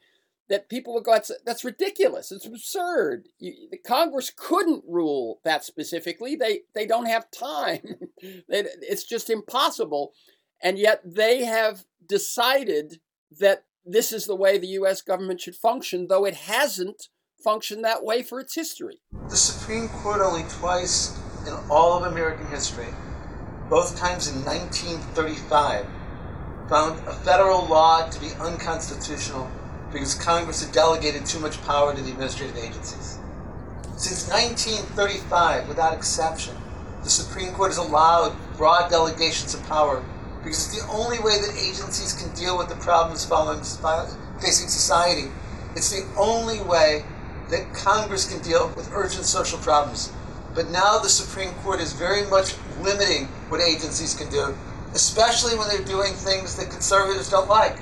A: that people would go, that's, that's ridiculous. It's absurd. You, the Congress couldn't rule that specifically. They, they don't have time. it's just impossible. And yet they have decided that this is the way the U.S. government should function, though it hasn't functioned that way for its history.
C: The Supreme Court only twice in all of American history, both times in 1935, found a federal law to be unconstitutional because Congress had delegated too much power to the administrative agencies. Since 1935, without exception, the Supreme Court has allowed broad delegations of power because it's the only way that agencies can deal with the problems facing society. It's the only way that Congress can deal with urgent social problems. But now the Supreme Court is very much limiting what agencies can do, especially when they're doing things that conservatives don't like,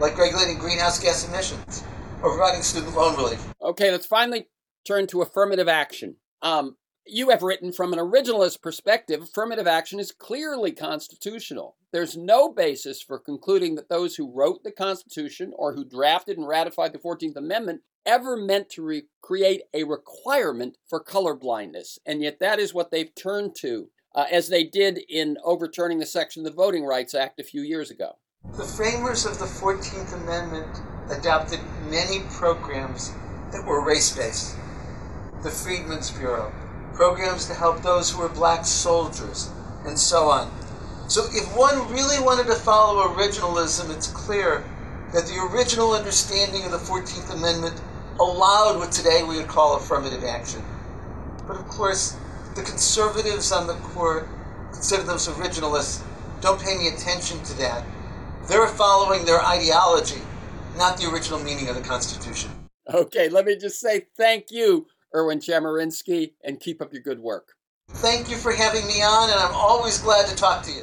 C: like regulating greenhouse gas emissions or providing student loan relief.
A: Okay, let's finally turn to affirmative action. Um, you have written from an originalist perspective, affirmative action is clearly constitutional. There's no basis for concluding that those who wrote the Constitution or who drafted and ratified the 14th Amendment ever meant to re- create a requirement for colorblindness. And yet, that is what they've turned to, uh, as they did in overturning the section of the Voting Rights Act a few years ago.
C: The framers of the 14th Amendment adopted many programs that were race based. The Freedmen's Bureau, programs to help those who were black soldiers, and so on. So if one really wanted to follow originalism, it's clear that the original understanding of the 14th Amendment allowed what today we would call affirmative action. But of course, the conservatives on the court consider themselves originalists, don't pay any attention to that. They're following their ideology, not the original meaning of the Constitution.
A: Okay, let me just say thank you Erwin Chemerinsky, and keep up your good work.
C: Thank you for having me on, and I'm always glad to talk to you.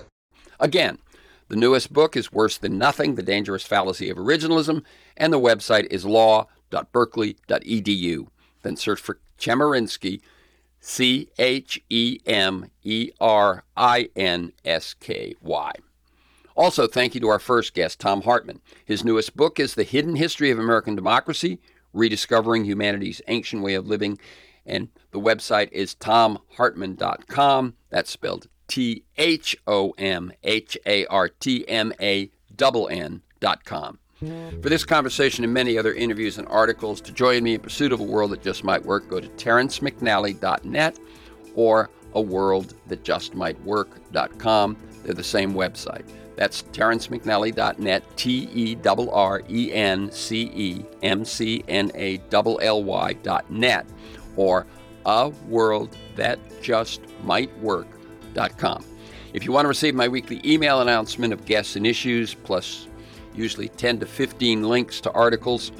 A: Again, the newest book is Worse Than Nothing The Dangerous Fallacy of Originalism, and the website is law.berkeley.edu. Then search for Chemerinsky, C H E M E R I N S K Y. Also, thank you to our first guest, Thom Hartmann. His newest book is The Hidden History of American Democracy rediscovering humanity's ancient way of living. And the website is thomhartmann.com. That's spelled T H O M H A R T M A N N.com. For this conversation and many other interviews and articles, to join me in pursuit of a world that just might work, go to terencemcnally.net or a world that just might work.com. They're the same website. That's terencemcnally.net, T E R R E N C E M C N A L L Y.net, or a world that just might work.com. If you want to receive my weekly email announcement of guests and issues, plus usually 10 to 15 links to articles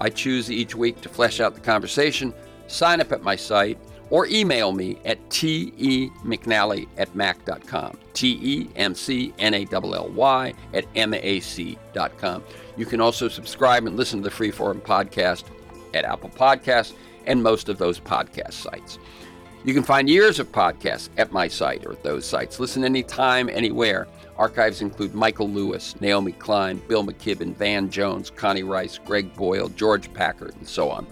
A: I choose each week to flesh out the conversation, sign up at my site or email me at temcnally at mac.com. T E M C N A L L Y at mac.com. You can also subscribe and listen to the Free Forum podcast at Apple Podcasts and most of those podcast sites. You can find years of podcasts at my site or at those sites. Listen anytime, anywhere. Archives include Michael Lewis, Naomi Klein, Bill McKibben, Van Jones, Connie Rice, Greg Boyle, George Packard, and so on.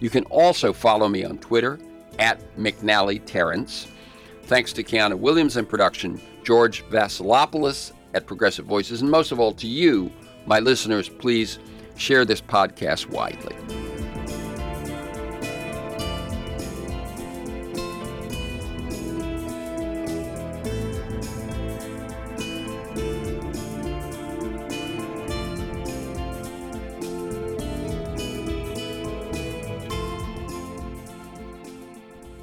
A: You can also follow me on Twitter at McNally Terrence. Thanks to Kiana Williams in production, George Vasilopoulos at Progressive Voices, and most of all to you, my listeners, please share this podcast widely.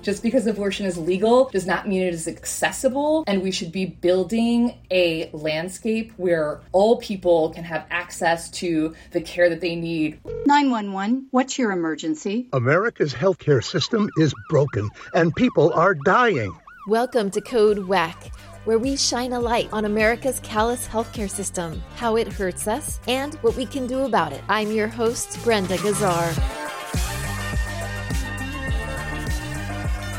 D: Just because abortion is legal does not mean it is accessible, and we should be building a landscape where all people can have access to the care that they need.
E: 911, what's your emergency?
F: America's healthcare system is broken, and people are dying.
G: Welcome to Code WACK where we shine a light on America's callous healthcare system, how it hurts us, and what we can do about it. I'm your host, Brenda Gazzar.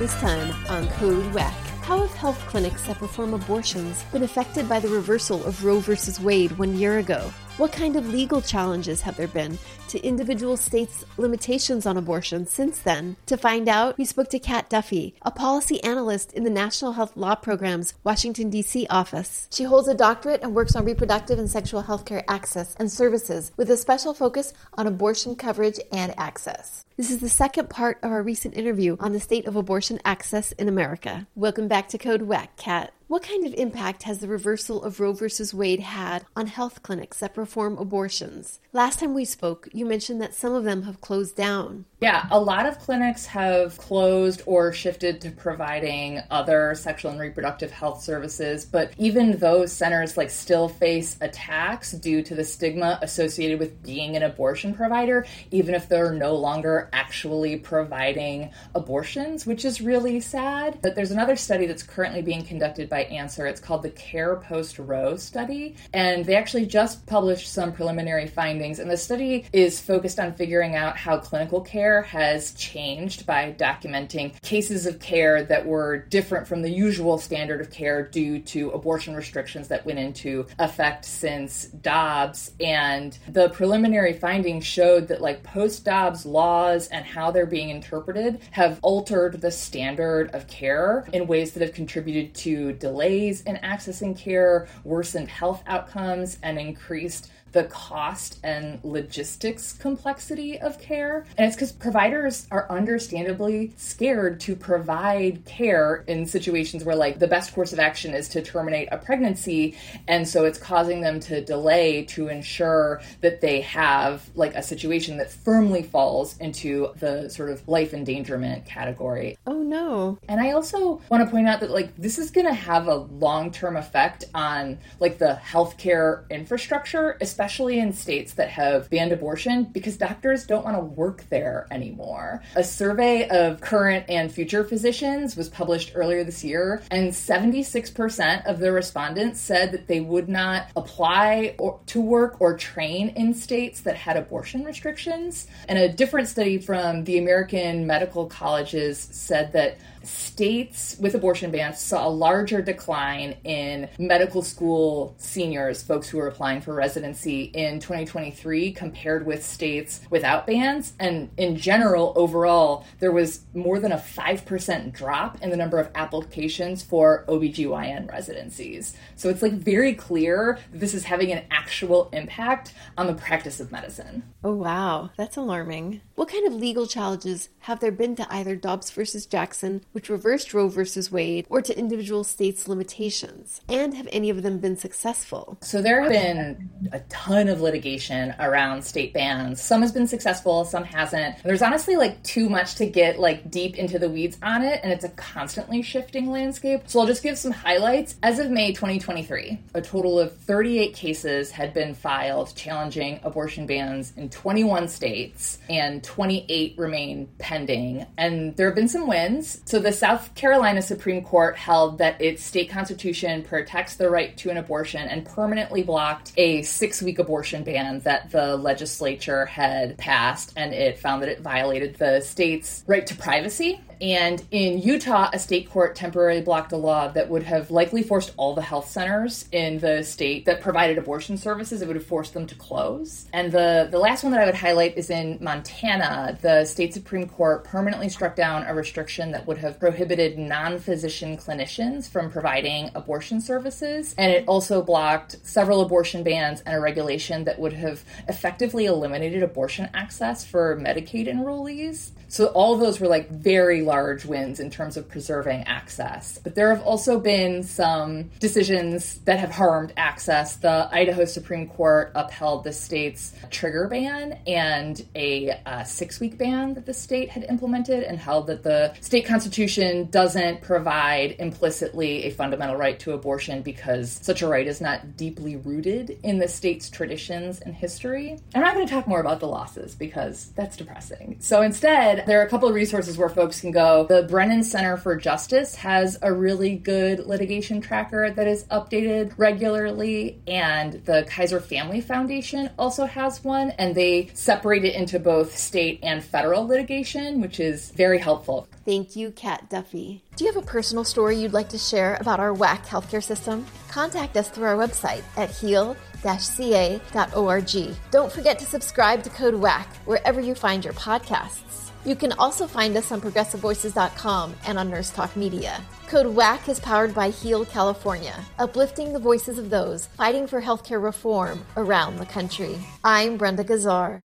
G: This time on Code WACK. How have health clinics that perform abortions been affected by the reversal of Roe v. Wade one year ago? What kind of legal challenges have there been to individual states' limitations on abortion since then? To find out, we spoke to Kat Duffy, a policy analyst in the National Health Law Program's Washington, D.C. office. She holds a doctorate and works on reproductive and sexual health care access and services with a special focus on abortion coverage and access. This is the second part of our recent interview on the state of abortion access in America. Welcome back to Code WACK, Kat. What kind of impact has the reversal of Roe v. Wade had on health clinics that perform abortions? Last time we spoke, you mentioned that some of them have closed down.
D: Yeah, a lot of clinics have closed or shifted to providing other sexual and reproductive health services, but even those centers like still face attacks due to the stigma associated with being an abortion provider, even if they're no longer actually providing abortions, which is really sad. But there's another study that's currently being conducted by ANSIRH. It's called the Care Post Roe study, and they actually just published some preliminary findings. And the study is focused on figuring out how clinical care has changed by documenting cases of care that were different from the usual standard of care due to abortion restrictions that went into effect since Dobbs. And the preliminary findings showed that, like, post Dobbs laws and how they're being interpreted have altered the standard of care in ways that have contributed to delays in accessing care, worsened health outcomes, and increased the cost and logistics complexity of care. And it's because providers are understandably scared to provide care in situations where, like, the best course of action is to terminate a pregnancy. And so it's causing them to delay to ensure that they have, like, a situation that firmly falls into the sort of life endangerment category.
G: Oh, no.
D: And I also want to point out that, like, this is going to have a long term effect on, like, the healthcare infrastructure, especially especially in states that have banned abortion, because doctors don't want to work there anymore. A survey of current and future physicians was published earlier this year, and 76% of the respondents said that they would not apply or, to work or train in states that had abortion restrictions. And a different study from the American Medical Colleges said that states with abortion bans saw a larger decline in medical school seniors, folks who were applying for residency in 2023 compared with states without bans. And in general, overall, there was more than a 5% drop in the number of applications for OBGYN residencies. So it's like very clear this is having an actual impact on the practice of medicine.
G: Oh, wow. That's alarming. What kind of legal challenges have there been to either Dobbs versus Jackson, which reversed Roe versus Wade, or to individual states' limitations? And have any of them been successful?
D: So there have been a ton of litigation around state bans. Some has been successful, some hasn't. There's honestly like too much to get like deep into the weeds on it, and it's a constantly shifting landscape. So I'll just give some highlights. As of May 2023, a total of 38 cases had been filed challenging abortion bans in 21 states, and 28 remain pending. And there have been some wins. So the South Carolina Supreme Court held that its state constitution protects the right to an abortion and permanently blocked a six week abortion ban that the legislature had passed, and it found that it violated the state's right to privacy and in Utah, a state court temporarily blocked a law that would have likely forced all the health centers in the state that provided abortion services, it would have forced them to close. And the, the last one that I would highlight is in Montana. The state Supreme Court permanently struck down a restriction that would have prohibited non physician clinicians from providing abortion services. And it also blocked several abortion bans and a regulation that would have effectively eliminated abortion access for Medicaid enrollees. So all those were like very large wins in terms of preserving access. But there have also been some decisions that have harmed access. The Idaho Supreme Court upheld the state's trigger ban and a uh, six week ban that the state had implemented and held that the state constitution doesn't provide implicitly a fundamental right to abortion because such a right is not deeply rooted in the state's traditions and history. I'm not going to talk more about the losses because that's depressing. So instead, there are a couple of resources where folks can go. The Brennan Center for Justice has a really good litigation tracker that is updated regularly, and the Kaiser Family Foundation also has one, and they separate it into both state and federal litigation, which is very helpful.
G: Thank you, Kat Duffy. Do you have a personal story you'd like to share about our WACK healthcare system? Contact us through our website at heal ca.org. Don't forget to subscribe to Code WACK wherever you find your podcasts. You can also find us on progressivevoices.com and on Nurse Talk Media. Code WACK is powered by Heal California, uplifting the voices of those fighting for healthcare reform around the country. I'm Brenda Gazzar.